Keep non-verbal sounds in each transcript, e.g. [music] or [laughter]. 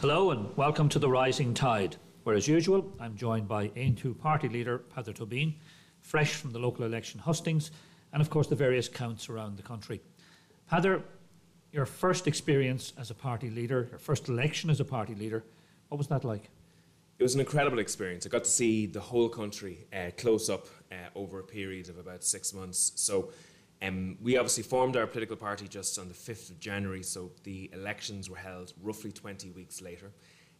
Hello and welcome to the Rising Tide, where as usual I'm joined by Aontú Party Leader Peadar Tóibín, fresh from the local election hustings, and of course the various counts around the country. Peadar, your first experience as a party leader, your first election as a party leader, what was that like? It was an incredible experience. I got to see the whole country uh, close up uh, over a period of about six months. So um, we obviously formed our political party just on the 5th of January, so the elections were held roughly 20 weeks later,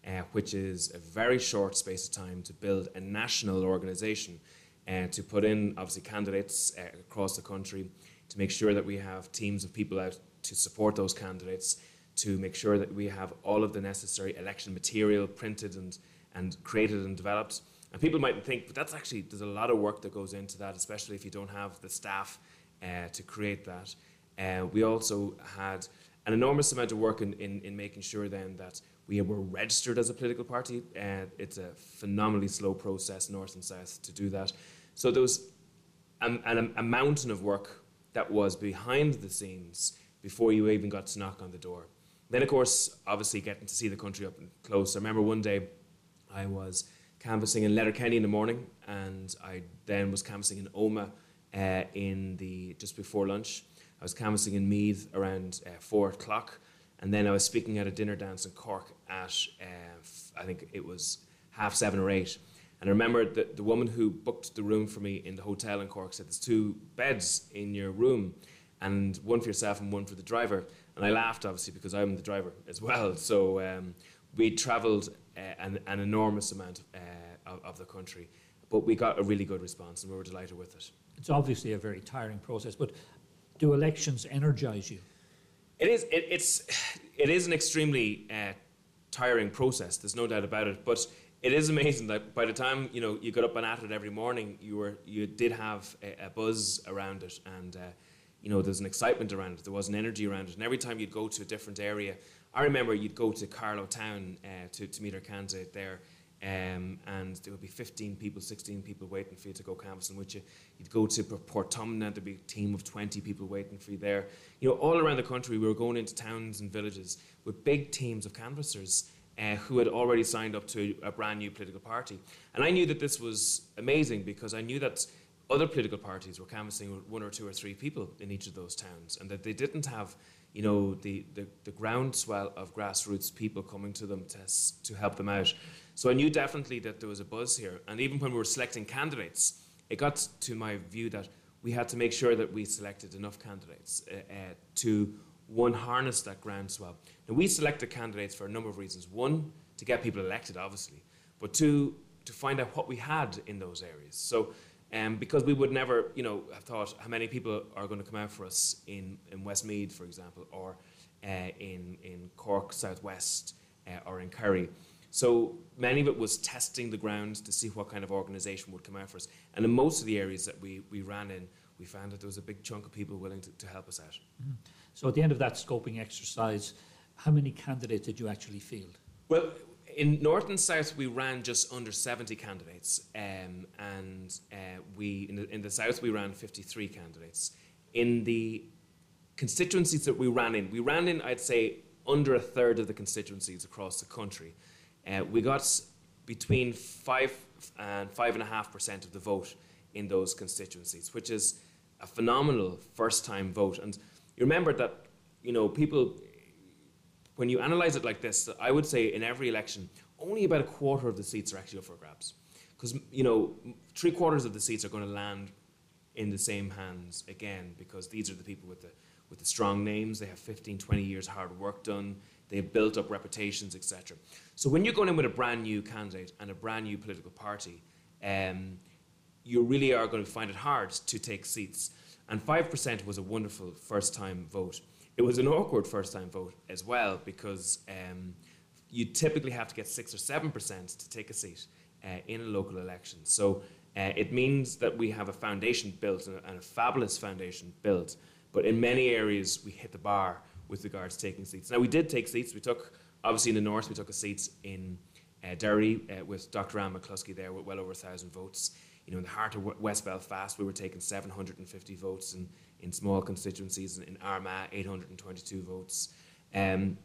uh, which is a very short space of time to build a national organisation, uh, to put in obviously candidates uh, across the country, to make sure that we have teams of people out to support those candidates, to make sure that we have all of the necessary election material printed and, and created and developed. And people might think, but that's actually, there's a lot of work that goes into that, especially if you don't have the staff uh, to create that. Uh, we also had an enormous amount of work in, in, in, making sure then that we were registered as a political party. Uh, it's a phenomenally slow process, north and south, to do that. So there was a, a, a mountain of work that was behind the scenes before you even got to knock on the door. Then, of course, obviously getting to see the country up and close. I remember one day I was canvassing in Letterkenny in the morning, and I then was canvassing in Omagh uh, in the just before lunch. I was canvassing in Meath around uh, four o'clock, and then I was speaking at a dinner dance in Cork at uh, I think it was half seven or eight. And I remember that the woman who booked the room for me in the hotel in Cork said, "There's two beds in your room, and one for yourself and one for the driver." And I laughed, obviously, because I'm the driver as well. So um, we travelled uh, an, an, enormous amount uh, of, of the country, but we got a really good response, and we were delighted with it it's obviously a very tiring process, but do elections energize you? It is. It, it's. It is an extremely uh, tiring process. There's no doubt about it. But it is amazing that by the time you know you got up and at it every morning, you were you did have a, a buzz around it, and uh, you know there's an excitement around it. There was an energy around it, and every time you'd go to a different area, I remember you'd go to Carlow Town uh, to to meet our candidate there um, and there would be 15 people, 16 people waiting for you to go canvassing with you. You'd go to Portumna, there'd be a team of 20 people waiting for you there. You know, all around the country, we were going into towns and villages with big teams of canvassers uh, who had already signed up to a brand new political party. And I knew that this was amazing because I knew that other political parties were canvassing with one or two or three people in each of those towns and that they didn't have you know, the, the, the groundswell of grassroots people coming to them to, to help them out. So I knew definitely that there was a buzz here. And even when we were selecting candidates, it got to my view that we had to make sure that we selected enough candidates uh, uh, to, one, harness that groundswell. Now, we selected candidates for a number of reasons. One, to get people elected, obviously, but two, to find out what we had in those areas. So, um, because we would never, you know, have thought how many people are going to come out for us in, in Westmeath, for example, or uh, in, in Cork Southwest, uh, or in Kerry. So many of it was testing the ground to see what kind of organisation would come out for us. And in most of the areas that we, we ran in, we found that there was a big chunk of people willing to, to help us out. Mm. So at the end of that scoping exercise, how many candidates did you actually field? Well, in North and South, we ran just under 70 candidates, um, and uh, we in the, in the South we ran 53 candidates. In the constituencies that we ran in, we ran in, I'd say, under a third of the constituencies across the country. Uh, we got between five and five and a half percent of the vote in those constituencies, which is a phenomenal first-time vote. And you remember that, you know, people, when you analyse it like this, I would say in every election, only about a quarter of the seats are actually up for grabs, because you know, three quarters of the seats are going to land in the same hands again, because these are the people with the with the strong names. They have 15, 20 years hard work done. They've built up reputations, etc. So when you're going in with a brand new candidate and a brand new political party, um, you really are going to find it hard to take seats. And 5% was a wonderful first time vote. It was an awkward first time vote as well because um, you typically have to get 6 or 7% to take a seat uh, in a local election. So uh, it means that we have a foundation built and a, and a fabulous foundation built. But in many areas, we hit the bar with regards to taking seats. Now, we did take seats. We took, obviously, in the north, we took a seat in uh, Derry uh, with Dr. Anne McCluskey there with well over 1,000 votes. You know, in the heart of West Belfast, we were taking 750 votes in, in small constituencies. In Armagh, 822 votes. Um,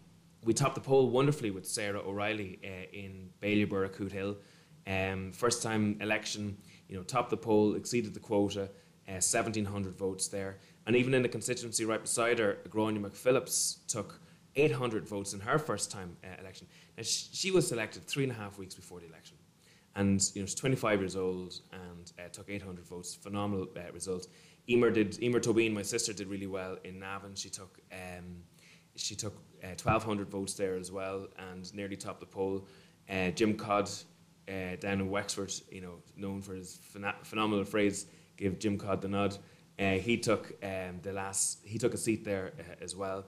we topped the poll wonderfully with Sarah O'Reilly uh, in Bailieborough, Cootehill. Um, first time election, you know, topped the poll, exceeded the quota, uh, 1,700 votes there. And even in the constituency right beside her, Gráinne McPhillips took 800 votes in her first time uh, election. Now, sh- she was selected three and a half weeks before the election. And you know, she's 25 years old and uh, took 800 votes. Phenomenal uh, result. Emer did. Emer Tóibín, my sister, did really well in Navan. She took um, she took 1,200 uh, votes there as well, and nearly topped the poll. Uh, Jim Codd uh, down in Wexford, you know, known for his phenomenal phrase, "Give Jim Codd the nod." He took um, the last. He took a seat there as well.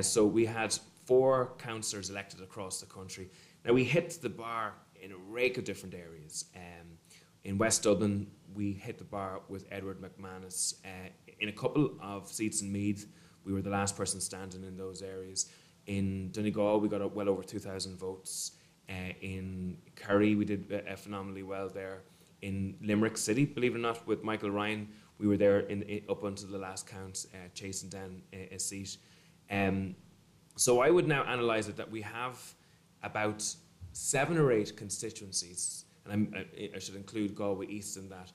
so we had four councillors elected across the country. Now we hit the bar in a rake of different areas. Um, in West Dublin, we hit the bar with Edward McManus. Uh, in a couple of seats in Meath, we were the last person standing in those areas. In Donegal, we got well over 2,000 votes. Uh, in Kerry, we did uh, phenomenally well there. In Limerick City, believe it or not, with Michael Ryan, we were there in, in up until the last count, uh, chasing down a, a seat. Um, so I would now analyse it that we have about seven or eight constituencies, and I, I should include Galway East in that,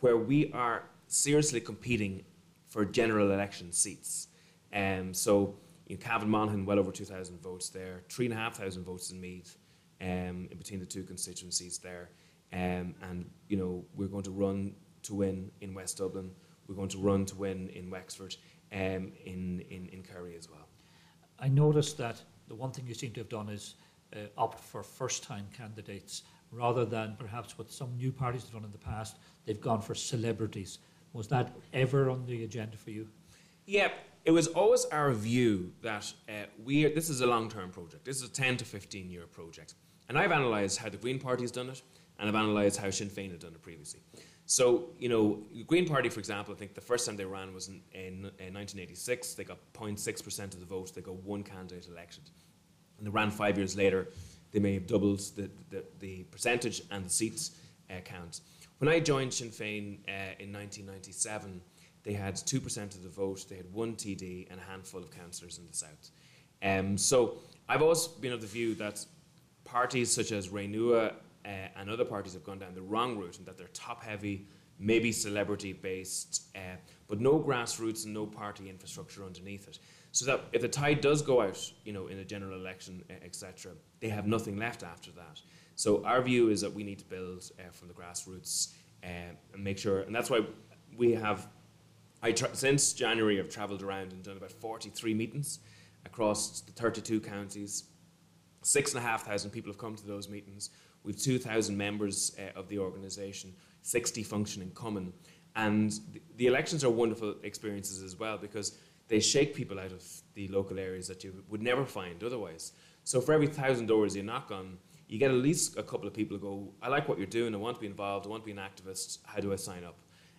where we are seriously competing for general election seats. Um, so in Cavan Monaghan, well over 2,000 votes there, 3,500 votes in Meath um, in between the two constituencies there. Um, and, you know, we're going to run to win in West Dublin. We're going to run to win in Wexford, um, in, in, in Kerry as well. I noticed that the one thing you seem to have done is uh, opt for first time candidates rather than perhaps what some new parties have done in the past, they've gone for celebrities. Was that ever on the agenda for you? Yeah, it was always our view that uh, we are, this is a long term project. This is a 10 to 15 year project. And I've analysed how the Green Party has done it, and I've analysed how Sinn Féin had done it previously. So, you know, Green Party, for example, I think the first time they ran was in, in, in 1986. They got 0.6% of the vote. They got one candidate elected. And they ran five years later. They may have doubled the, the, the percentage and the seats uh, count. When I joined Sinn Féin uh, in 1997, they had 2% of the vote, they had one TD and a handful of councillors in the South. Um, so I've always been of the view that parties such as Renua uh, and other parties have gone down the wrong route and that they're top heavy, maybe celebrity based, uh, but no grassroots and no party infrastructure underneath it. So that if the tide does go out, you know, in a general election, etc., they have nothing left after that. So our view is that we need to build uh, from the grassroots uh, and make sure, and that's why we have. I tra- since January, I've travelled around and done about 43 meetings across the 32 counties. Six and a half thousand people have come to those meetings. We've 2,000 members uh, of the organisation, 60 functioning common. And the, elections are wonderful experiences as well because they shake people out of the local areas that you would never find otherwise. So for every thousand doors you knock on, you get at least a couple of people who go, I like what you're doing, I want to be involved, I want to be an activist, how do I sign up?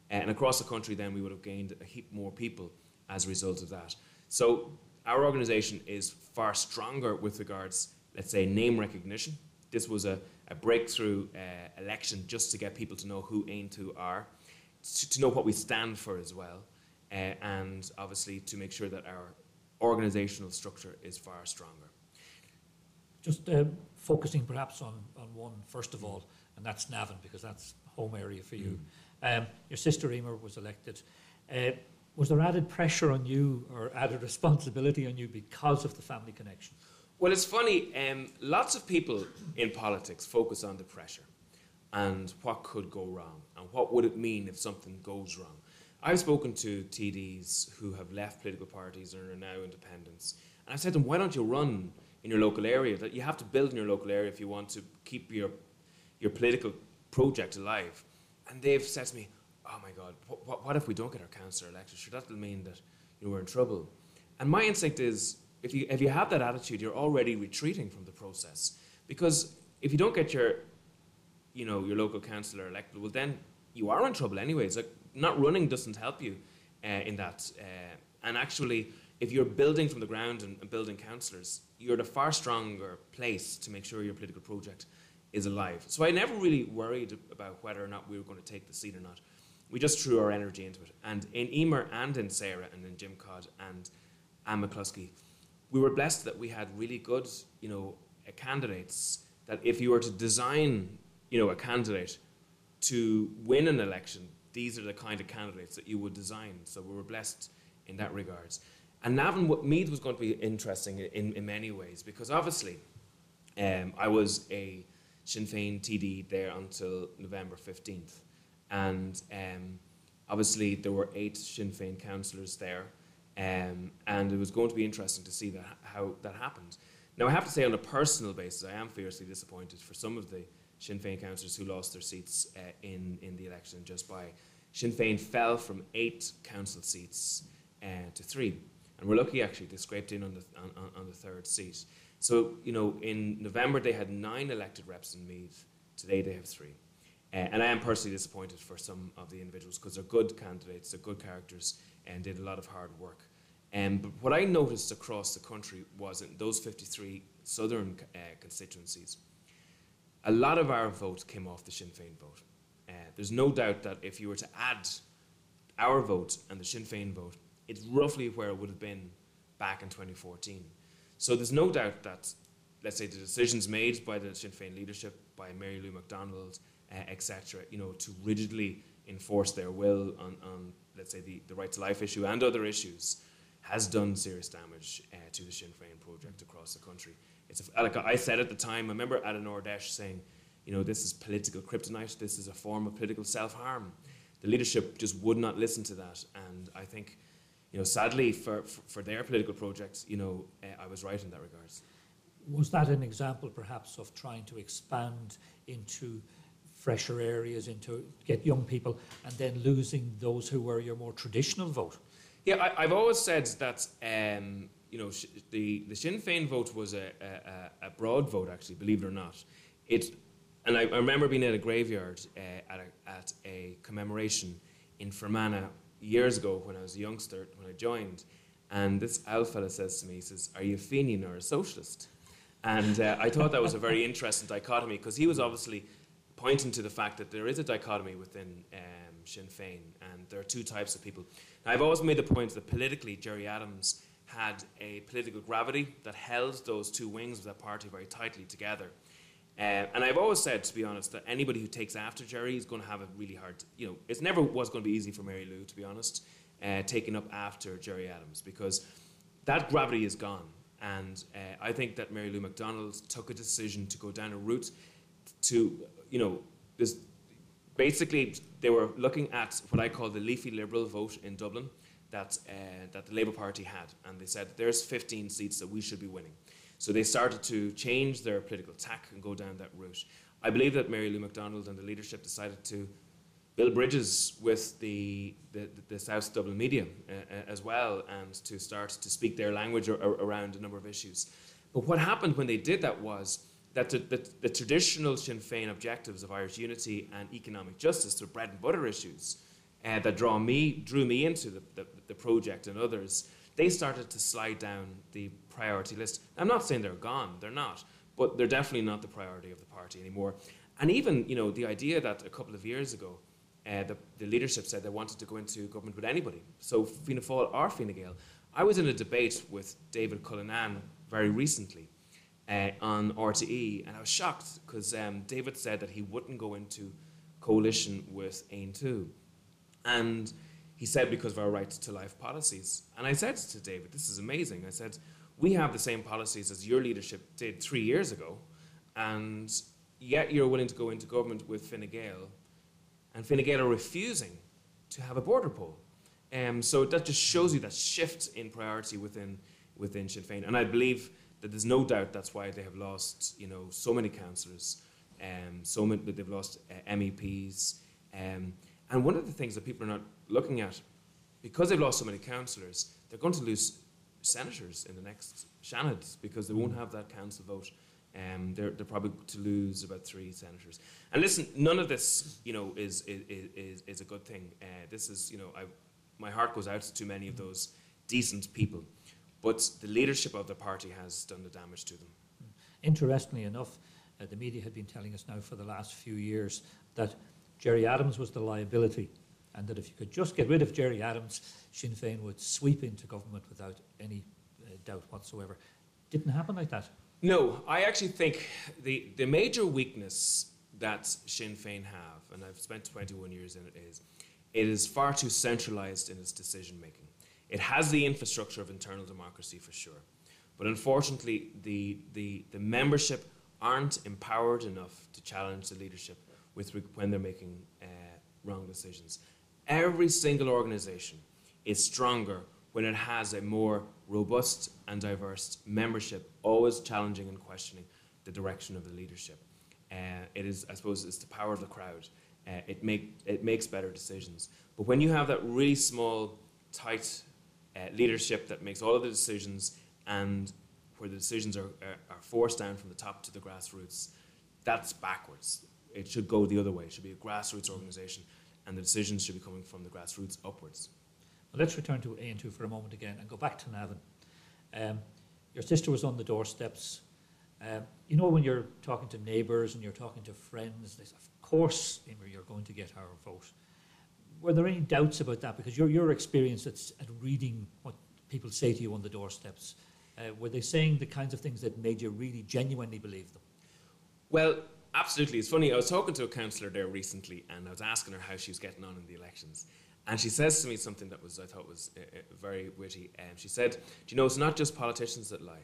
And across the country, then we would have gained a heap more people as a result of that. So our organisation is far stronger with regards, let's say, name recognition. This was a, a breakthrough uh, election just to get people to know who Aontú are, to, to know what we stand for as well, uh, and obviously to make sure that our organisational structure is far stronger. Just uh, focusing perhaps on, on one first of all, and that's Navan, because that's home area for you. Mm. Um, your sister Emer was elected. Uh, was there added pressure on you or added responsibility on you because of the family connection? Well, it's funny. Um, lots of people in politics focus on the pressure and what could go wrong and what would it mean if something goes wrong. I've spoken to TDs who have left political parties and are now independents, and I've said to them, "Why don't you run in your local area? That you have to build in your local area if you want to keep your your political project alive." And they've said to me, "Oh my God, what, what if we don't get our councillor elected? Sure, that'll mean that you know, we're in trouble." And my instinct is if you, if you have that attitude, you're already retreating from the process. Because if you don't get your, you know, your local councillor elected, well, then you are in trouble anyways. Like, not running doesn't help you uh, in that. Uh, and actually, if you're building from the ground and, and building councillors, you're in a far stronger place to make sure your political project is alive. So I never really worried about whether or not we were going to take the seat or not. We just threw our energy into it. And in Emer and in Sarah and in Jim Codd and Anne McCluskey, we were blessed that we had really good, you know, uh, candidates. That if you were to design, you know, a candidate to win an election, these are the kind of candidates that you would design. So we were blessed in that regards. And Navan Meath was going to be interesting in, in many ways because obviously um, I was a Sinn Féin TD there until November 15th. And um, obviously there were eight Sinn Féin councillors there. Um, and it was going to be interesting to see that, how that happened. Now, I have to say, on a personal basis, I am fiercely disappointed for some of the Sinn Féin councillors who lost their seats uh, in, in the election just by. Sinn Féin fell from eight council seats uh, to three. And we're lucky, actually, they scraped in on the, on, on the third seat. So, you know, in November they had nine elected reps in Meath. Today they have three. Uh, and I am personally disappointed for some of the individuals because they're good candidates, they're good characters, and did a lot of hard work. Um, but what I noticed across the country was in those 53 southern uh, constituencies, a lot of our vote came off the Sinn Féin vote. Uh, there's no doubt that if you were to add our vote and the Sinn Féin vote, it's roughly where it would have been back in 2014. So there's no doubt that, let's say, the decisions made by the Sinn Féin leadership, by Mary Lou McDonald, uh, etc., you know, to rigidly enforce their will on, on let's say, the, the right to life issue and other issues, has done serious damage uh, to the Sinn Féin project across the country. It's a, like I said at the time, I remember Adam Ordesh saying, you know, this is political kryptonite, this is a form of political self harm. The leadership just would not listen to that, and I think, you know, sadly for, for, for their political projects, you know, uh, I was right in that regards. Was that an example, perhaps, of trying to expand into fresher areas, into get young people, and then losing those who were your more traditional vote? Yeah, I, have always said that um, you know sh- the the Sinn Féin vote was a, a, a, broad vote, actually, believe it or not. It, and I, I remember being at a graveyard uh, at, a, at a commemoration in Fermanagh years ago when I was a youngster when I joined, and this old fella says to me, he says, "Are you a Fenian or a socialist?" And uh, I thought that was a very [laughs] interesting dichotomy because he was obviously pointing to the fact that there is a dichotomy within um, Sinn Féin, and there are two types of people. Now, I've always made the point that politically, Gerry Adams had a political gravity that held those two wings of that party very tightly together. Uh, and I've always said, to be honest, that anybody who takes after Gerry is going to have a really hard, you know, it never was going to be easy for Mary Lou, to be honest, uh, taking up after Gerry Adams, because that gravity is gone. And uh, I think that Mary Lou McDonald took a decision to go down a route to you know, this, basically they were looking at what I call the leafy liberal vote in Dublin that, uh, that the Labour Party had. And they said, there's 15 seats that we should be winning. So they started to change their political tack and go down that route. I believe that Mary Lou McDonald and the leadership decided to build bridges with the, the, the South Dublin media uh, uh as well and to start to speak their language ar- around a number of issues. But what happened when they did that was that the, the, traditional Sinn Féin objectives of Irish unity and economic justice, the bread and butter issues uh, that draw me, drew me into the, the, the, project and others, they started to slide down the priority list. I'm not saying they're gone, they're not, but they're definitely not the priority of the party anymore. And even, you know, the idea that a couple of years ago, uh, the, the, leadership said they wanted to go into government with anybody, so Fianna Fáil or Fine Gael. I was in a debate with David Cullinane very recently, uh, on RTE, and I was shocked because um, David said that he wouldn't go into coalition with Aontú. And he said because of our right to life policies. And I said to David, this is amazing. I said, we have the same policies as your leadership did three years ago, and yet you're willing to go into government with Fine Gael, and Fine Gael are refusing to have a border poll. Um, so that just shows you that shift in priority within, within Sinn Féin. And I believe that there's no doubt that's why they have lost, you know, so many councillors, um, so many they've lost uh, MEPs, um, and one of the things that people are not looking at, because they've lost so many councillors, they're going to lose senators in the next Seanad because they won't have that council vote. Um, they're, they're probably to lose about three senators. And listen, none of this, you know, is is, is, is a good thing. Uh, this is, you know, I, my heart goes out to many of those decent people. But the leadership of the party has done the damage to them. Interestingly enough, uh, the media had been telling us now for the last few years that Gerry Adams was the liability, and that if you could just get rid of Gerry Adams, Sinn Féin would sweep into government without any uh, doubt whatsoever. Didn't happen like that. No, I actually think the, the major weakness that Sinn Féin have, and I've spent 21 years in it, is it is far too centralised in its decision making. It has the infrastructure of internal democracy for sure, but unfortunately, the, the, the membership aren't empowered enough to challenge the leadership with when they're making uh, wrong decisions. Every single organisation is stronger when it has a more robust and diverse membership, always challenging and questioning the direction of the leadership. Uh, it is, I suppose, it's the power of the crowd. Uh, it, make, it makes better decisions. But when you have that really small, tight uh, leadership that makes all of the decisions and where the decisions are, are, are forced down from the top to the grassroots, that's backwards. It should go the other way. It should be a grassroots organisation, and the decisions should be coming from the grassroots upwards. Well, let's return to Aontú for a moment again and go back to Navan. Um, your sister was on the doorsteps. Um, you know, when you're talking to neighbours and you're talking to friends, they say, of course, Emer, you're going to get our vote. Were there any doubts about that? Because your, your experience at, at reading what people say to you on the doorsteps, uh, were they saying the kinds of things that made you really genuinely believe them? Well, absolutely. It's funny. I was talking to a councillor there recently, and I was asking her how she was getting on in the elections. And she says to me something that was I thought was uh, uh, very witty. Um, she said, "Do you know it's not just politicians that lie."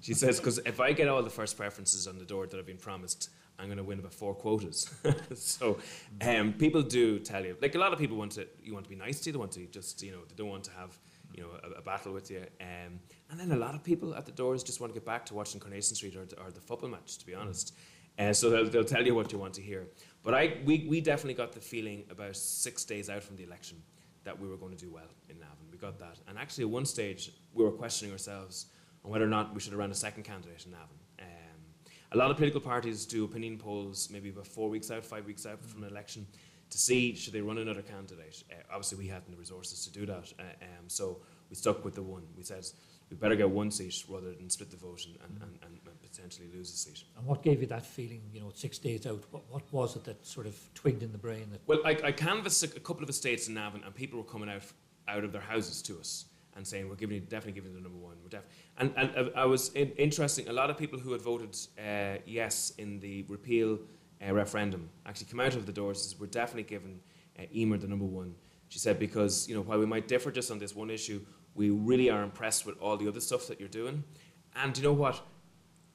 She says, "Because if I get all the first preferences on the door that I've been promised, I'm going to win about four quotas." [laughs] so um, people do tell you, like a lot of people want to, you want to be nice to, you, they want to just, you know, they don't want to have, you know, a, a battle with you. Um, and then a lot of people at the doors just want to get back to watching Coronation Street or, or the football match, to be honest. Uh, so they'll, they'll tell you what you want to hear. But I, we, we definitely got the feeling about six days out from the election that we were going to do well in Navan. We got that. And actually, at one stage, we were questioning ourselves on whether or not we should have run a second candidate in Navan. A lot of political parties do opinion polls maybe about four weeks out, five weeks out from an election to see should they run another candidate. Uh, obviously, we hadn't the resources to do that. Uh, um, so we stuck with the one. We said we better get one seat rather than split the vote and, and, and, and potentially lose a seat. And what gave you that feeling, you know, six days out? What, what was it that sort of twigged in the brain? That well, I, I canvassed a, a couple of estates in Navan and people were coming out out of their houses to us and saying, we're giving definitely giving the number one. We're def-. And, and uh, I was in, interesting, a lot of people who had voted uh, yes in the repeal uh, referendum actually come out of the doors and said, we're definitely giving uh, Emer the number one. She said, because, you know, while we might differ just on this one issue, we really are impressed with all the other stuff that you're doing. And you know what?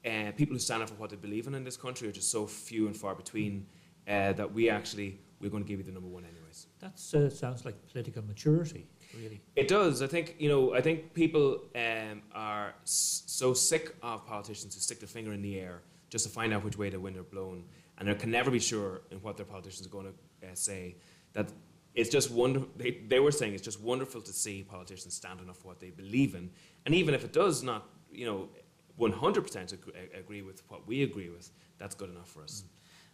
Uh, people who stand up for what they believe in in this country are just so few and far between uh, that we actually we're going to give you the number one anyways. That uh, sounds like political maturity, really. It does. I think you know. I think people um, are so sick of politicians who stick their finger in the air just to find out which way the wind are blown, and they can never be sure in what their politicians are going to uh, say. That it's just wonderful. They, they were saying it's just wonderful to see politicians standing up for what they believe in, and even if it does not, you know, 100% agree with what we agree with, that's good enough for us. Well,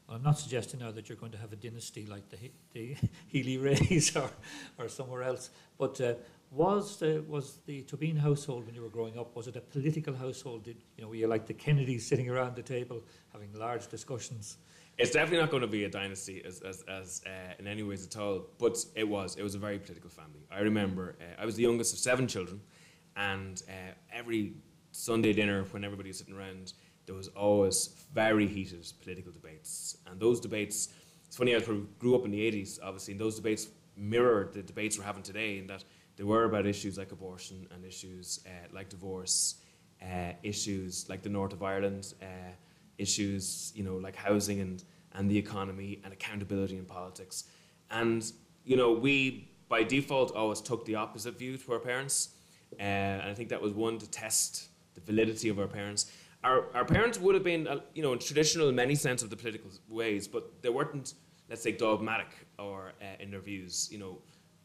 I'm not suggesting now that you're going to have a dynasty like the, the [laughs] Healy-Raes or, or somewhere else, but uh, was the, was the Tóibín household when you were growing up, was it a political household? Did, you know, were you like the Kennedys sitting around the table having large discussions? It's definitely not going to be a dynasty as, as, as uh, in any ways at all, but it was. It was a very political family. I remember uh, I was the youngest of seven children, and uh, every Sunday dinner, when everybody was sitting around, there was always very heated political debates. And those debates, it's funny, I grew up in the 80s, obviously, and those debates mirrored the debates we're having today in that they were about issues like abortion and issues uh, like divorce, uh, issues like the north of Ireland, uh, issues you know like housing and, and the economy and accountability in politics. And you know we by default always took the opposite view to our parents, uh, and I think that was one to test the validity of our parents. Our, our parents would have been, uh, you know, in traditional, many sense of the political ways, but they weren't, let's say, dogmatic or uh, in their views. You know,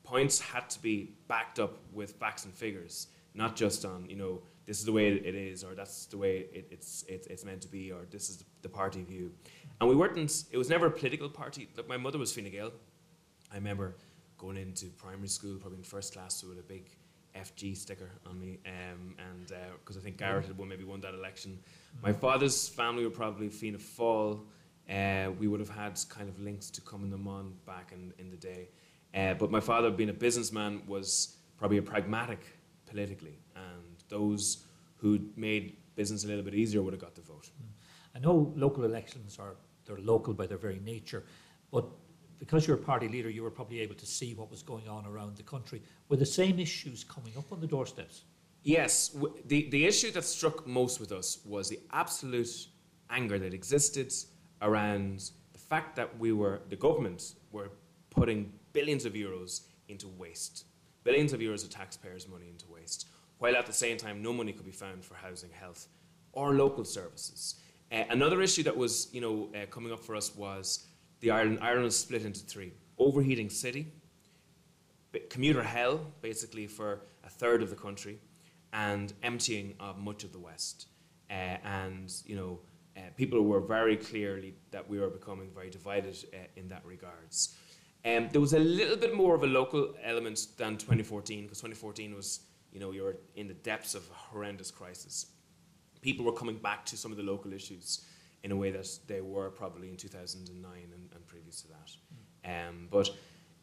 points had to be backed up with facts and figures, not just on, you know, this is the way it is, or that's the way it, it's, it's, it's meant to be, or this is the party view. And we weren't, it was never a political party. Like my mother was Fine Gael. I remember going into primary school, probably in first class, with a big FG sticker on me, um, and because uh, I think Garret had won, maybe won that election. My father's family were probably Fianna Fáil. Uh, we would have had kind of links to Cumann na mBan back in, in the day. Uh, but my father, being a businessman, was probably a pragmatic politically, and those who made business a little bit easier would have got the vote. I know local elections are they're local by their very nature, but because you're a party leader, you were probably able to see what was going on around the country. Were the same issues coming up on the doorsteps? Yes, the, the issue that struck most with us was the absolute anger that existed around the fact that we were, the government were putting billions of euros into waste, billions of euros of taxpayers' money into waste, while at the same time no money could be found for housing, health, or local services. Uh, another issue that was, you know, uh, coming up for us was the Ireland. Ireland was split into three: overheating city, commuter hell, basically for a third of the country, and emptying of much of the West. Uh, and you know, uh, people were very clearly that we were becoming very divided uh, in that regards. Um, there was a little bit more of a local element than 2014, because 2014 was, you know, you were in the depths of a horrendous crisis. People were coming back to some of the local issues in a way that they were probably in 2009 and, and previous to that. Um, but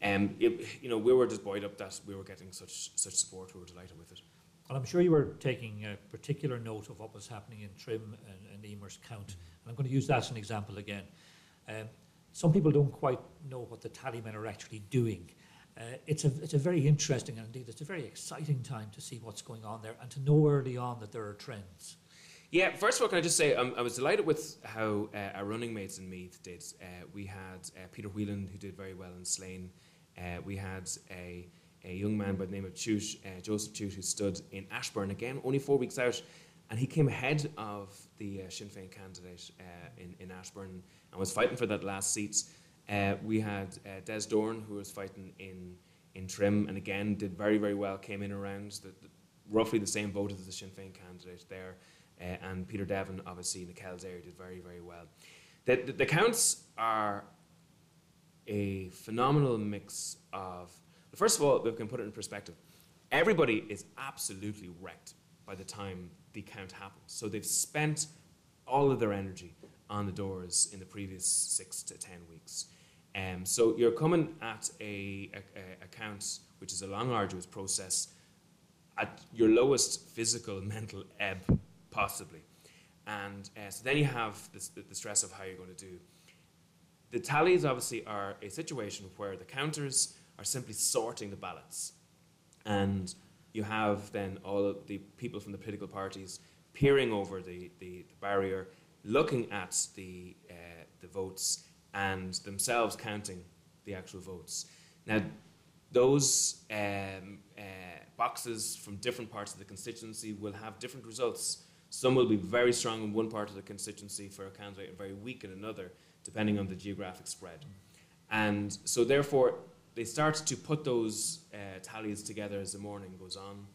um, it, you know, we were just buoyed up that we were getting such such support. We were delighted with it. Well, I'm sure you were taking a particular note of what was happening in Trim and, and Emer's Count. And I'm going to use that as an example again. Um, some people don't quite know what the tallymen are actually doing. Uh, it's, a, it's a very interesting and indeed it's a very exciting time to see what's going on there and to know early on that there are trends. Yeah, first of all, can I just say um, I was delighted with how uh, our running mates in Meath did. Uh, we had uh, Peter Whelan, who did very well in Slane. Uh, we had a, a young man by the name of Chute, uh, Joseph Chute, who stood in Ashbourne again, only four weeks out, and he came ahead of the uh, Sinn Féin candidate in, in Ashbourne and was fighting for that last seat. we had Des Dorn, who was fighting in, in Trim, and again did very, very well, came in around the, the, roughly the same vote as the Sinn Féin candidate there. And Peter Devon, obviously, in the Kells area, did very, very well. The, the, the, counts are a phenomenal mix of. First of all, we can put it in perspective. Everybody is absolutely wrecked by the time the count happens. So they've spent all of their energy on the doors in the previous six to ten weeks. Um, so you're coming at a, a, a count which is a long, arduous process at your lowest physical, mental ebb possibly. And uh, so then you have this, the, stress of how you're going to do. The tallies obviously are a situation where the counters are simply sorting the ballots. And you have then all of the people from the political parties peering over the, the, the barrier, looking at the, uh, the votes, and themselves counting the actual votes. Now, those um, uh, boxes from different parts of the constituency will have different results some will be very strong in one part of the constituency for a candidate and very weak in another, depending on the geographic spread. And so, therefore, they start to put those uh, tallies together as the morning goes on.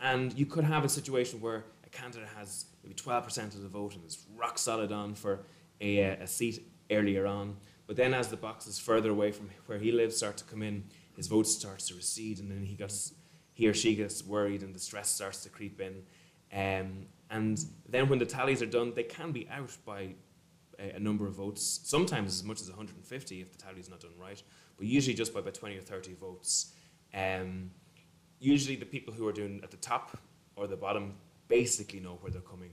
And you could have a situation where a candidate has maybe 12% of the vote and is rock solid on for a, uh, a seat earlier on. But then, as the boxes further away from where he lives start to come in, his vote starts to recede, and then he gets, he or she gets worried, and the stress starts to creep in. Um, and then when the tallies are done, they can be out by a, a, number of votes, sometimes as much as 150 if the tally is not done right, but usually just by about 20 or 30 votes. Um, usually the people who are doing at the top or the bottom basically know where they're coming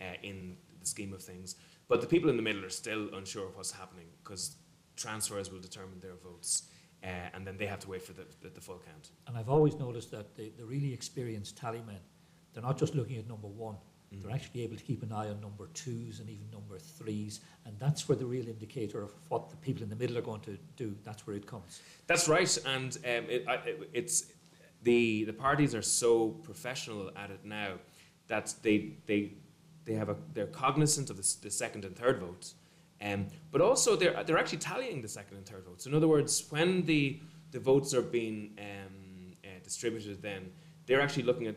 uh, in the scheme of things. But the people in the middle are still unsure of what's happening because transfers will determine their votes. Uh, and then they have to wait for the, the, the, full count. And I've always noticed that the, the really experienced tallymen they're not just looking at number one, mm. they're actually able to keep an eye on number twos and even number threes. And that's where the real indicator of what the people in the middle are going to do, that's where it comes. That's right. And um, it, I, it's the, the parties are so professional at it now that they, they, they have a, they're cognizant of the, the second and third votes. Um, but also, they're, they're actually tallying the second and third votes. In other words, when the, the votes are being um, uh, distributed, then they're actually looking at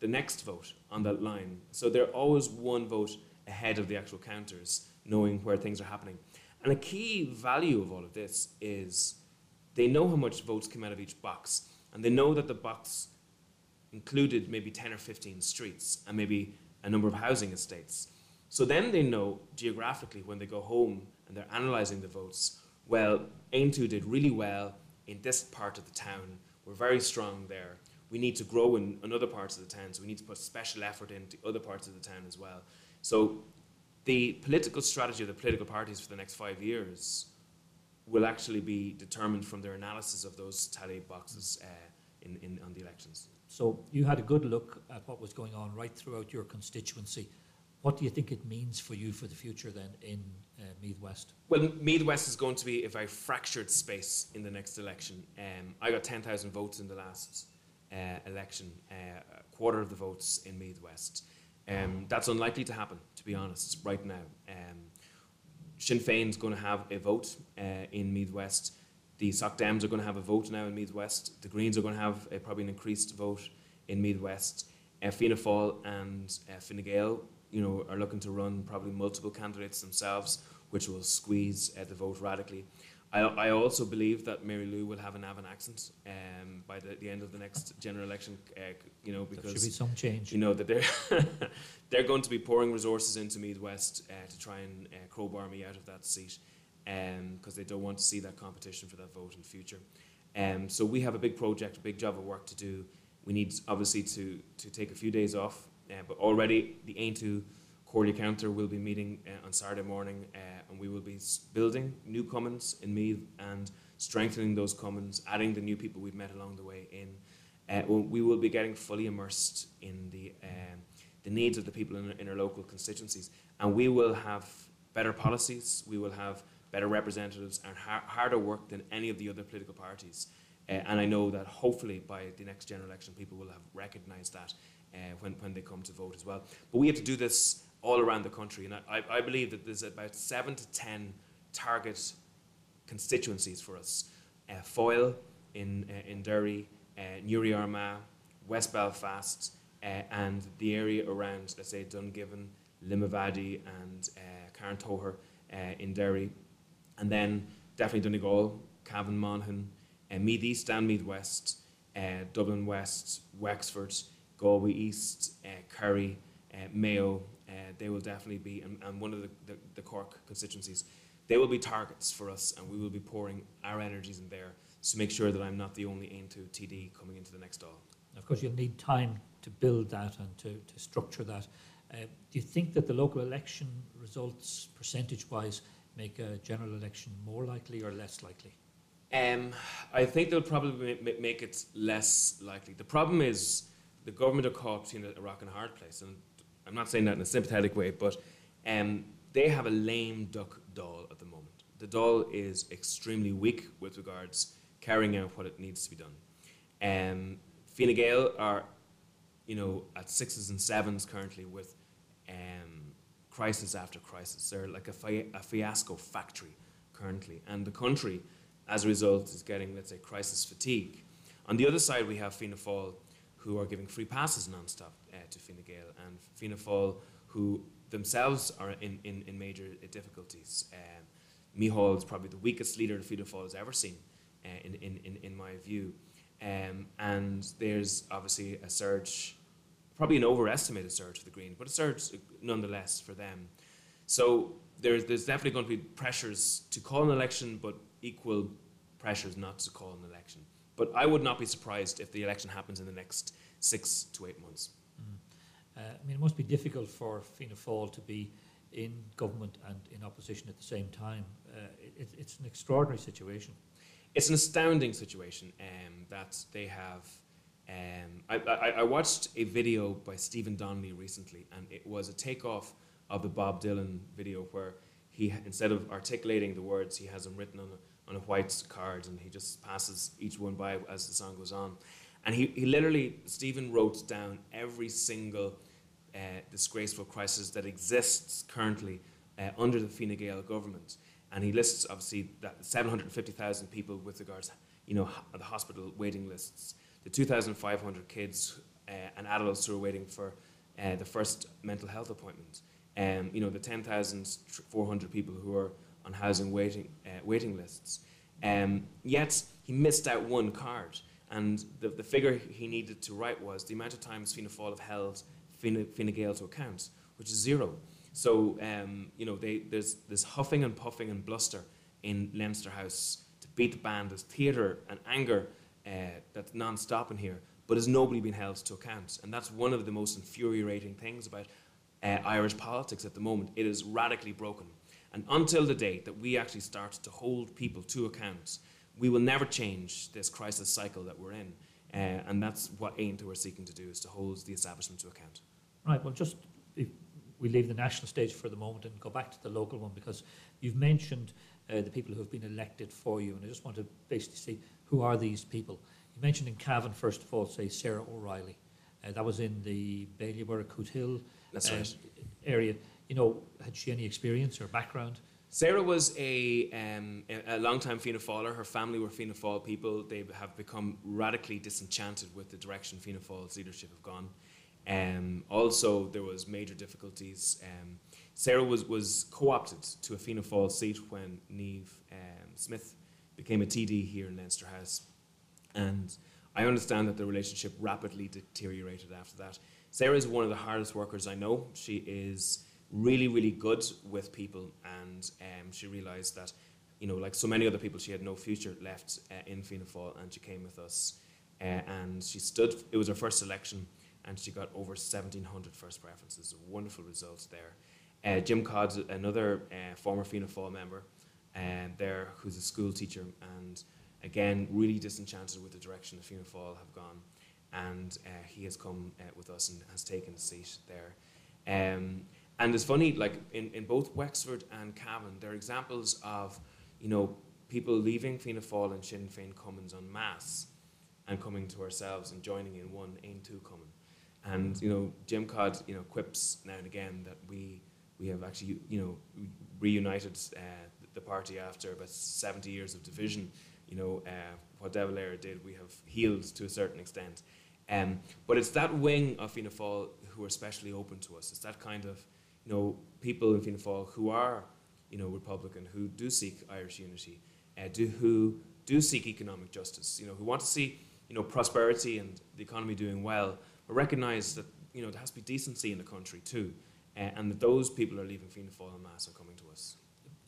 the next vote on that line. So they're always one vote ahead of the actual counters, knowing where things are happening. And a key value of all of this is they know how much votes come out of each box, and they know that the box included maybe 10 or 15 streets and maybe a number of housing estates. So then they know geographically when they go home and they're analysing the votes, well, Aontú did really well in this part of the town. We're very strong there we need to grow in, in other parts of the town, so we need to put special effort into other parts of the town as well. So the political strategy of the political parties for the next five years will actually be determined from their analysis of those tally boxes uh, in, in, on the elections. So you had a good look at what was going on right throughout your constituency. What do you think it means for you for the future then in uh, Meath West? Well, Meath West is going to be a very fractured space in the next election. Um, I got 10,000 votes in the last election, uh, a quarter of the votes in Meath West. Um, that's unlikely to happen, to be honest, right now. Um, Sinn Féin's going to have a vote uh, in Meath West. The Soc Dems are going to have a vote now in Meath West. The Greens are going to have probably an increased vote in Meath West. Uh, Fianna Fáil and uh, Fine Gael you know, are looking to run probably multiple candidates themselves, which will squeeze uh, the vote radically. I, I also believe that Mary Lou will have a Navan accent um, by the, the end of the next general election, uh, you know, because... There should be some change. You know, that they're, [laughs] they're going to be pouring resources into Meath West uh, to try and uh, crowbar me out of that seat because um, they don't want to see that competition for that vote in the future. Um, so we have a big project, a big job of work to do. We need, obviously, to, to take a few days off uh, but already the Aontú Quarterly Counter will be meeting uh, on Saturday morning uh, and we will be building new commons in Meath and strengthening those commons, adding the new people we've met along the way in. Uh, we will be getting fully immersed in the, um, the needs of the people in, in our local constituencies and we will have better policies, we will have better representatives and har harder work than any of the other political parties. Uh, and I know that hopefully by the next general election, people will have recognised that uh, when, when they come to vote as well. But we have to do this all around the country. And I, I believe that there's about seven to 10 target constituencies for us. Uh, Foyle in, uh, in Derry, uh, Newry Armagh, West Belfast, uh, and the area around, let's say, Dungiven, Limavady, and uh, Carntogher uh, in Derry. And then definitely Donegal, Cavan, Monaghan, uh, Meath East and Meath West, Dublin West, Wexford, Galway East, Kerry, Mayo, uh, they will definitely be, and, and one of the, the, the, Cork constituencies, they will be targets for us, and we will be pouring our energies in there to make sure that I'm not the only Aontú TD coming into the next Dáil. Of course, you'll need time to build that and to, to structure that. Uh, do you think that the local election results, percentage-wise, make a general election more likely or less likely? Um, I think they'll probably make it less likely. The problem is the government are caught between a rock and a hard place. And I'm not saying that in a sympathetic way, but um, they have a lame duck Dáil at the moment. The Dáil is extremely weak with regards carrying out what it needs to be done. Um, Fine Gael are, you know, at sixes and sevens currently with um, crisis after crisis. They're like a, fi a fiasco factory currently, and the country, as a result, is getting, let's say, crisis fatigue. On the other side, we have Fianna Fáil, who are giving free passes non-stop to Fine Gael, and Fianna Fáil, who themselves are in, in, in major uh, difficulties. Um, is probably the weakest leader that Fianna Fáil has ever seen, uh, in, in, in my view. Um, and there's obviously a surge, probably an overestimated surge for the Greens, but a surge nonetheless for them. So there's, there's definitely going to be pressures to call an election, but equal pressures not to call an election. But I would not be surprised if the election happens in the next six to eight months. Uh, I mean, it must be difficult for Fianna Fáil to be in government and in opposition at the same time. Uh, it, it's an extraordinary situation. It's an astounding situation um, that they have. Um, I, I, I, watched a video by Stephen Donnelly recently, and it was a takeoff of the Bob Dylan video where he, instead of articulating the words, he has them written on a on a white card and he just passes each one by as the song goes on. And he, he literally, Stephen wrote down every single uh, disgraceful crisis that exists currently uh, under the Fine Gael government. And he lists, obviously, that 750,000 people with regards, you know, the hospital waiting lists, the 2,500 kids uh, and adults who are waiting for uh, the first mental health appointment, um, you know, the 10,400 people who are on housing waiting, uh, waiting lists. Um, yet he missed out one card, and the, the figure he needed to write was the amount of times Fianna Fáil have held Fine, Fine Gael to account, which is zero. So um, you know they, there's this huffing and puffing and bluster in Leinster House to beat the band. There's theatre and anger uh, that's non-stop in here. but has nobody been held to account? And that's one of the most infuriating things about uh, Irish politics at the moment. It is radically broken. And until the day that we actually start to hold people to account, we will never change this crisis cycle that we're in. Uh, and that's what Aontú are seeking to do, is to hold the establishment to account. Right, well, just if we leave the national stage for the moment and go back to the local one, because you've mentioned uh, the people who have been elected for you, and I just want to basically see who are these people. You mentioned in Cavan, first of all, say Sarah O'Reilly. Uh, that was in the Bailieborough Cootehill That's um, right. area. You know, had she any experience or background? Sarah was a, um, a, long-time Fianna Fáiler. Her family were Fianna Fáil people. They have become radically disenchanted with the direction Fianna Fáil's leadership have gone. Um, also, there was major difficulties. Um, Sarah was, was co-opted to a Fianna Fáil seat when Niamh um, Smyth became a TD here in Leinster House. And I understand that the relationship rapidly deteriorated after that. Sarah is one of the hardest workers I know. She is really, really good with people, and um, she realised that, you know, like so many other people, she had no future left uh, in Fianna Fáil, and she came with us. Uh, and she stood, it was her first election, and she got over 1,700 first preferences. A wonderful result there. Uh, Jim Codd, another uh, former Fianna Fáil member, uh, there, who's a school teacher, and again, really disenchanted with the direction the Fianna Fáil have gone. And uh, he has come with us and has taken a seat there. Um, and it's funny, like in, in both Wexford and Cavan, there are examples of, you know, people leaving Fianna Fáil and Sinn Féin cumanns en masse and coming to ourselves and joining in one Aontú cumanns. And, you know, Jim Codd, you know, quips now and again that we, we have actually, you know, reunited uh, the party after about 70 years of division. You know, uh, what De Valera did, we have healed to a certain extent. Um, but it's that wing of Fianna Fáil who are especially open to us. It's that kind of, you know, people in Fianna Fáil who are, you know, Republican, who do seek Irish unity, uh, do, who do seek economic justice, you know, who want to see, you know, prosperity and the economy doing well, but recognise that, you know, there has to be decency in the country too, uh, and that those people are leaving Fianna Fáil en masse and coming to us.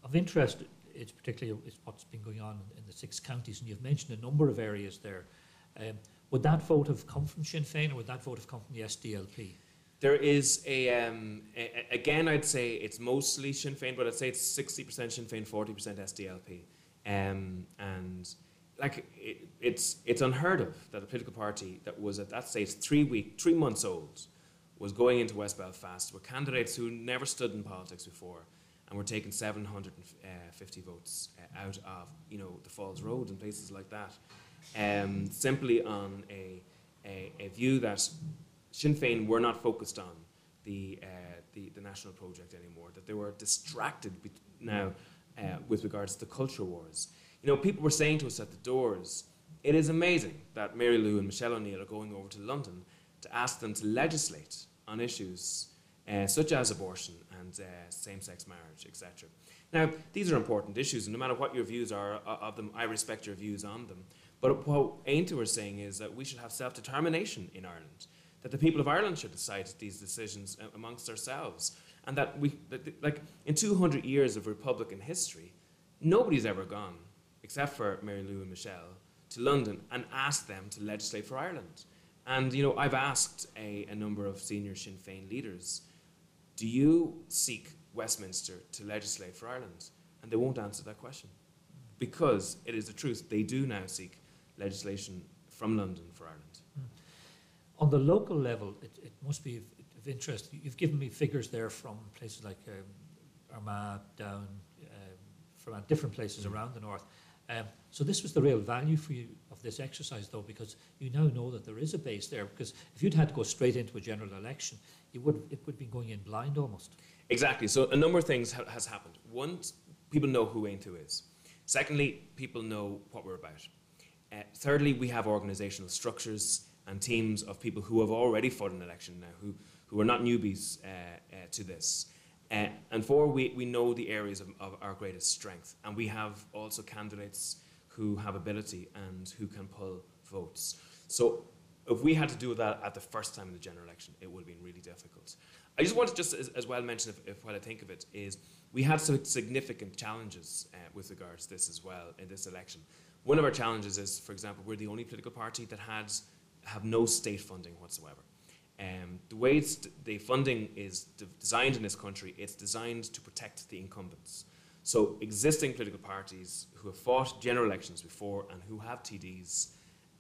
Of interest, it's particularly it's what's been going on in the six counties, and you've mentioned a number of areas there. Um, would that vote have come from Sinn Féin, or would that vote have come from the SDLP? There is a, um, a, again, I'd say it's mostly Sinn Féin, but I'd say it's 60% Sinn Féin, 40% SDLP. Um, and like it, it's, it's unheard of that a political party that was at that stage three week, three months old was going into West Belfast with candidates who never stood in politics before and were taking 750 votes uh, out of you know the Falls Road and places like that, um, simply on a, a, a view that Sinn Féin were not focused on the, uh, the, the national project anymore, that they were distracted now uh, with regards to the culture wars. You know, people were saying to us at the doors, it is amazing that Mary Lou and Michelle O'Neill are going over to London to ask them to legislate on issues uh, such as abortion and uh, same-sex marriage, etc. Now, these are important issues, and no matter what your views are uh, of them, I respect your views on them. But what Aontú are saying is that we should have self-determination in Ireland, that the people of Ireland should decide these decisions uh, amongst ourselves, and that we, like, in 200 years of Republican history, nobody's ever gone, except for Mary Lou and Michelle, to London and asked them to legislate for Ireland. And you know, I've asked a, a number of senior Sinn Féin leaders, do you seek Westminster to legislate for Ireland? And they won't answer that question. Because it is the truth, they do now seek legislation from London for Ireland. On the local level, it, it must be of, of interest. You've given me figures there from places like um, Armagh, down, um, from different places around the north. Um, so this was the real value for you of this exercise, though, because you now know that there is a base there. Because if you'd had to go straight into a general election, you would it would be going in blind almost. Exactly. So a number of things ha- has happened. One, people know who Aontú is. Secondly, people know what we're about. Uh, thirdly, we have organisational structures and teams of people who have already fought an election now, who, who are not newbies uh, uh, to this. Uh, and four, we, we know the areas of, of our greatest strength. And we have also candidates who have ability and who can pull votes. So if we had to do that at the first time in the general election, it would have been really difficult. I just want to just as, as well mention, if, if what I think of it is, we had some significant challenges uh, with regards to this as well in this election. One of our challenges is, for example, we're the only political party that had have no state funding whatsoever. Um, the way the funding is de- designed in this country, it's designed to protect the incumbents. So existing political parties who have fought general elections before and who have TDs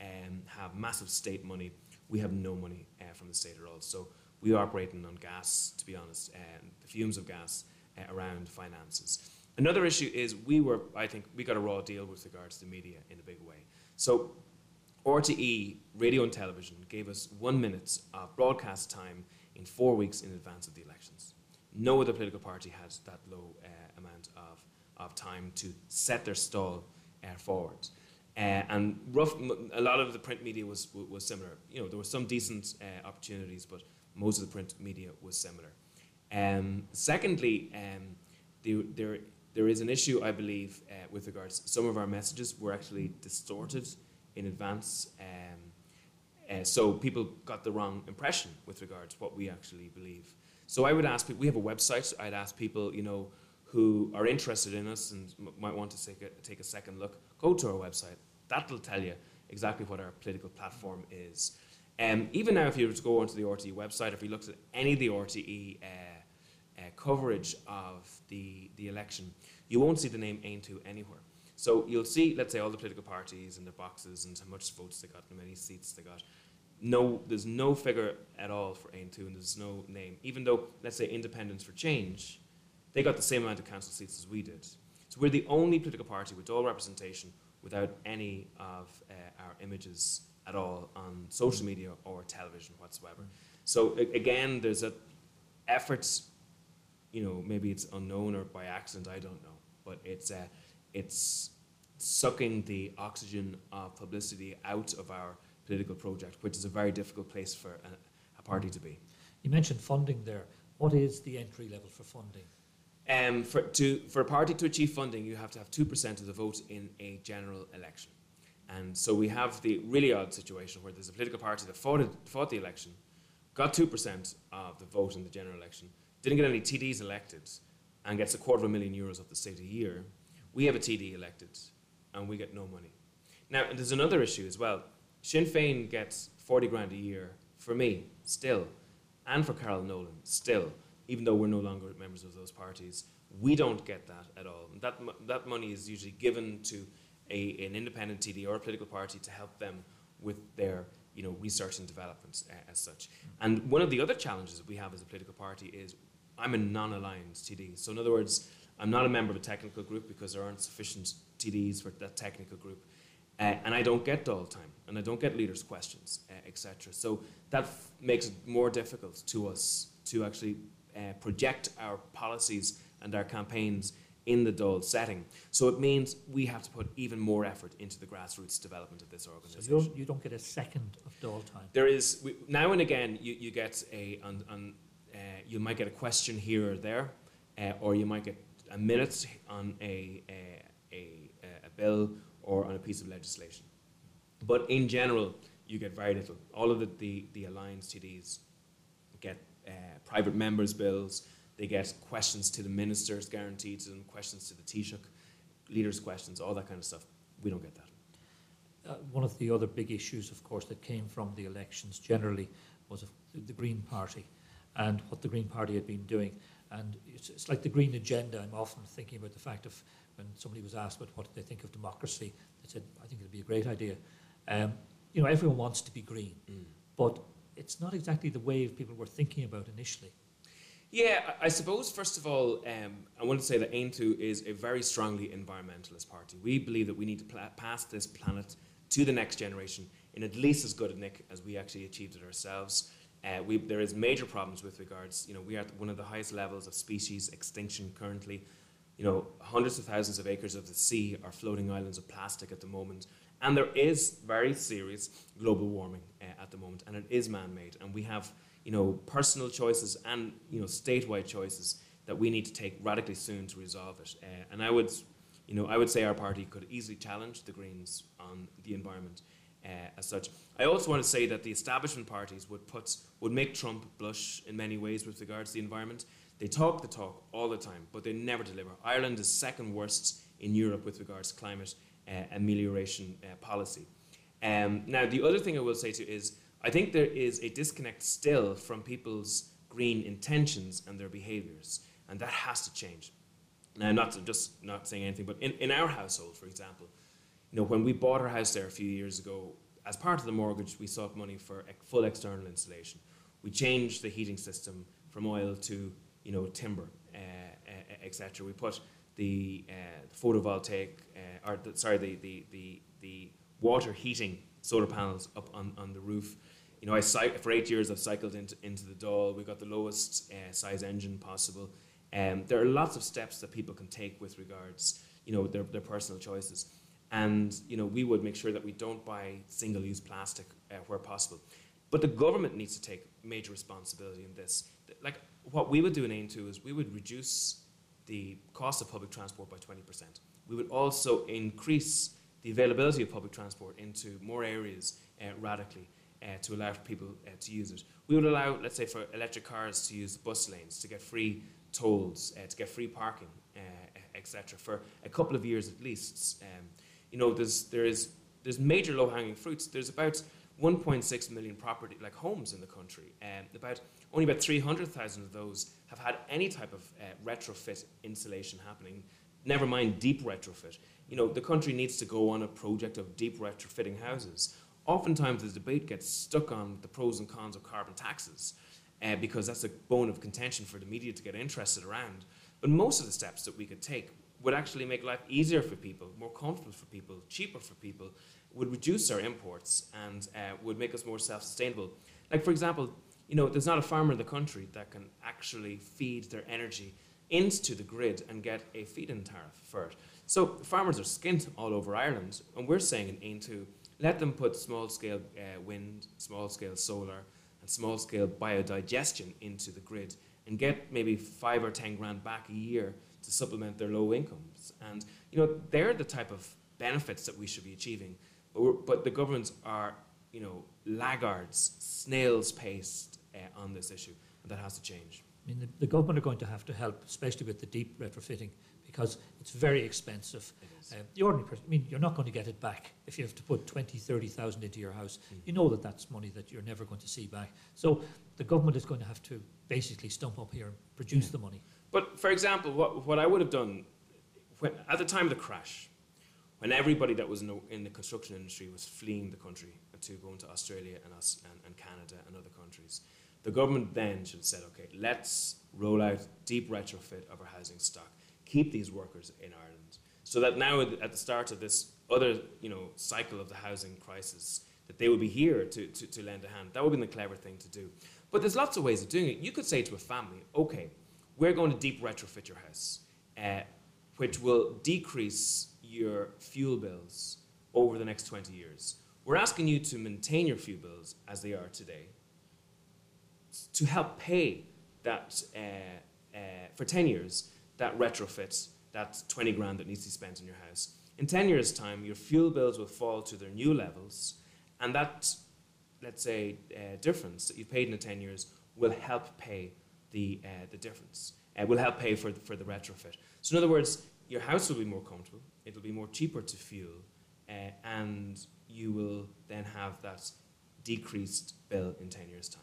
um, have massive state money. We have no money uh, from the state at all. So we are operating on gas, to be honest, and the fumes of gas uh, around finances. Another issue is we were, I think, we got a raw deal with regards to the media in a big way. So RTE, radio and television, gave us one minute of broadcast time in four weeks in advance of the elections. No other political party had that low uh, amount of, of time to set their stall uh, forward. Uh, and rough, a lot of the print media was, was similar. You know, there were some decent uh, opportunities, but most of the print media was similar. Um, secondly, um, there, there, is an issue, I believe, uh, with regards some of our messages were actually distorted in advance. Um, uh, so people got the wrong impression with regards to what we actually believe. So I would ask people, we have a website, I'd ask people, you know, who are interested in us and might want to take a, take a second look, go to our website. That'll tell you exactly what our political platform is. Um, even now, if you were to go onto the RTE website, if you looked at any of the RTE uh, uh, coverage of the, the election, you won't see the name Aontú anywhere. So you'll see, let's say, all the political parties and their boxes and how much votes they got and how many seats they got. No, there's no figure at all for Aontú and there's no name. Even though, let's say, Independents for Change, they got the same amount of council seats as we did. So we're the only political party with all representation without any of uh, our images at all on social media or television whatsoever. So again, there's a efforts, you know, maybe it's unknown or by accident, I don't know, but it's uh, it's sucking the oxygen of publicity out of our political project, which is a very difficult place for a, a party to be. You mentioned funding there. What is the entry level for funding? Um, for, to, for a party to achieve funding, you have to have 2% of the vote in a general election. And so we have the really odd situation where there's a political party that fought, it, fought the election, got 2% of the vote in the general election, didn't get any TDs elected, and gets a quarter of a million euros of the state a year we have a TD elected and we get no money. Now, there's another issue as well. Sinn Féin gets 40 grand a year for me, still, and for Carol Nolan, still, even though we're no longer members of those parties. We don't get that at all. That, that money is usually given to a, an independent TD or a political party to help them with their you know, research and development uh, as such. And one of the other challenges that we have as a political party is I'm a non-aligned TD. So in other words, I'm not a member of a technical group because there aren't sufficient TDs for that technical group. Uh, and I don't get Dáil time, and I don't get leaders' questions, uh, etc. So that f- makes it more difficult to us to actually uh, project our policies and our campaigns in the Dáil setting. So it means we have to put even more effort into the grassroots development of this organisation. So you don't, you don't get a second of Dáil time. There is we, now and again you, you get a on, on uh, you might get a question here or there, uh, or you might get a minute on a, a, a, a bill or on a piece of legislation. But in general, you get very little. All of the, the, the Alliance TDs get uh, private members' bills, they get questions to the ministers guaranteed to them, questions to the Taoiseach, leaders' questions, all that kind of stuff. We don't get that. Uh, one of the other big issues, of course, that came from the elections generally was the Green Party and what the Green Party had been doing. And it's, it's like the green agenda. I'm often thinking about the fact of when somebody was asked about what they think of democracy, they said, I think it'd be a great idea. Um, you know, everyone wants to be green, mm. but it's not exactly the wave people were thinking about initially. Yeah, I suppose, first of all, um, I want to say that Aontú is a very strongly environmentalist party. We believe that we need to pl- pass this planet to the next generation in at least as good a nick as we actually achieved it ourselves. Uh, we, there is major problems with regards, you know, we are at one of the highest levels of species extinction currently. You know, hundreds of thousands of acres of the sea are floating islands of plastic at the moment. And there is very serious global warming uh, at the moment, and it is man-made. And we have, you know, personal choices and, you know, statewide choices that we need to take radically soon to resolve it. Uh, and I would, you know, I would say our party could easily challenge the Greens on the environment as such. I also want to say that the establishment parties would put would make Trump blush in many ways with regards to the environment. They talk the talk all the time, but they never deliver. Ireland is second worst in Europe with regards to climate uh, amelioration uh, policy. Um, now, the other thing I will say to is I think there is a disconnect still from people's green intentions and their behaviours, and that has to change. Now, I'm not just not saying anything, but in, in our household, for example, you know, when we bought our house there a few years ago, as part of the mortgage, we sought money for full external insulation. We changed the heating system from oil to, you know, timber, uh, uh, etc. We put the, uh, photovoltaic, uh, or the, sorry, the, the, the, the water heating solar panels up on, on the roof. You know, I for eight years I've cycled into, into the Dáil. We've got the lowest uh, size engine possible. Um, there are lots of steps that people can take with regards, you know, their, their personal choices. And, you know, we would make sure that we don't buy single-use plastic uh, where possible. But the government needs to take major responsibility in this. Like, what we would do in Aontú is we would reduce the cost of public transport by 20%. We would also increase the availability of public transport into more areas uh, radically uh, to allow people uh, to use it. We would allow, let's say, for electric cars to use bus lanes, to get free tolls, uh, to get free parking, uh, etc. for a couple of years at least. Um, you know, there's, there is, there's major low-hanging fruits. There's about 1.6 million property, like homes in the country. Um, about only about 300,000 of those have had any type of uh, retrofit insulation happening. Never mind deep retrofit. You know, the country needs to go on a project of deep retrofitting houses. Oftentimes, the debate gets stuck on the pros and cons of carbon taxes uh, because that's a bone of contention for the media to get interested around. But most of the steps that we could take would actually make life easier for people, more comfortable for people, cheaper for people, would reduce our imports and uh, would make us more self-sustainable. Like for example, you know, there's not a farmer in the country that can actually feed their energy into the grid and get a feed-in tariff for it. So farmers are skint all over Ireland, and we're saying in Aontú, let them put small-scale uh, wind, small-scale solar, and small-scale biodigestion into the grid and get maybe five or ten grand back a year to supplement their low incomes. And you know, they're the type of benefits that we should be achieving. But, but the governments are, you know, laggards, snails paced uh, on this issue, and that has to change. I mean, the, the, government are going to have to help, especially with the deep retrofitting, because it's very expensive. Uh, the ordinary person, I mean, you're not going to get it back if you have to put 20, 30,000 into your house. Mm. You know that that's money that you're never going to see back. So the government is going to have to basically stump up here and produce yeah. the money. But for example, what, what I would have done when, at the time of the crash, when everybody that was in the, in the construction industry was fleeing the country to go into Australia and, us, and, and Canada and other countries, the government then should have said, okay, let's roll out deep retrofit of our housing stock, keep these workers in Ireland, so that now at the start of this other you know, cycle of the housing crisis, that they would be here to, to, to lend a hand. That would be the clever thing to do. But there's lots of ways of doing it. You could say to a family, okay, we're going to deep retrofit your house, uh, which will decrease your fuel bills over the next 20 years. We're asking you to maintain your fuel bills as they are today to help pay that uh, uh, for 10 years, that retrofit, that 20 grand that needs to be spent in your house. In 10 years' time, your fuel bills will fall to their new levels, and that, let's say, uh, difference that you've paid in the 10 years will help pay the, uh, the difference. Uh, will help pay for the, for the retrofit. So in other words, your house will be more comfortable, it'll be more cheaper to fuel, uh, and you will then have that decreased bill in 10 years' time.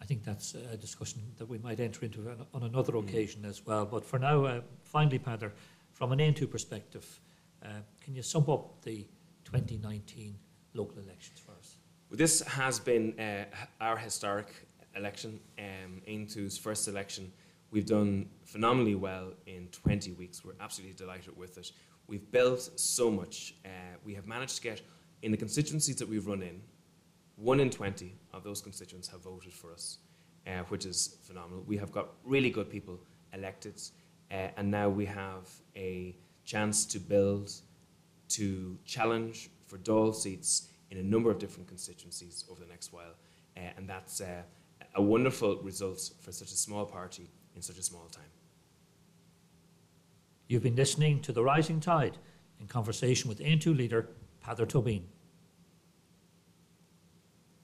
I think that's a discussion that we might enter into on another mm. occasion as well. But for now, uh, finally, Peadar, from an Aontú perspective, uh, can you sum up the 2019 local elections for us? Well, this has been uh, our historic election, um, Aontú's first election. We've done phenomenally well in 20 weeks. We're absolutely delighted with it. We've built so much. Uh, we have managed to get, in the constituencies that we've run in, one in 20 of those constituents have voted for us, uh, which is phenomenal. We have got really good people elected, uh, and now we have a chance to build, to challenge for Dáil seats in a number of different constituencies over the next while. Uh, and that's uh, a wonderful result for such a small party in such a small time. You've been listening to The Rising Tide in conversation with Aontú leader Peadar Tóibín.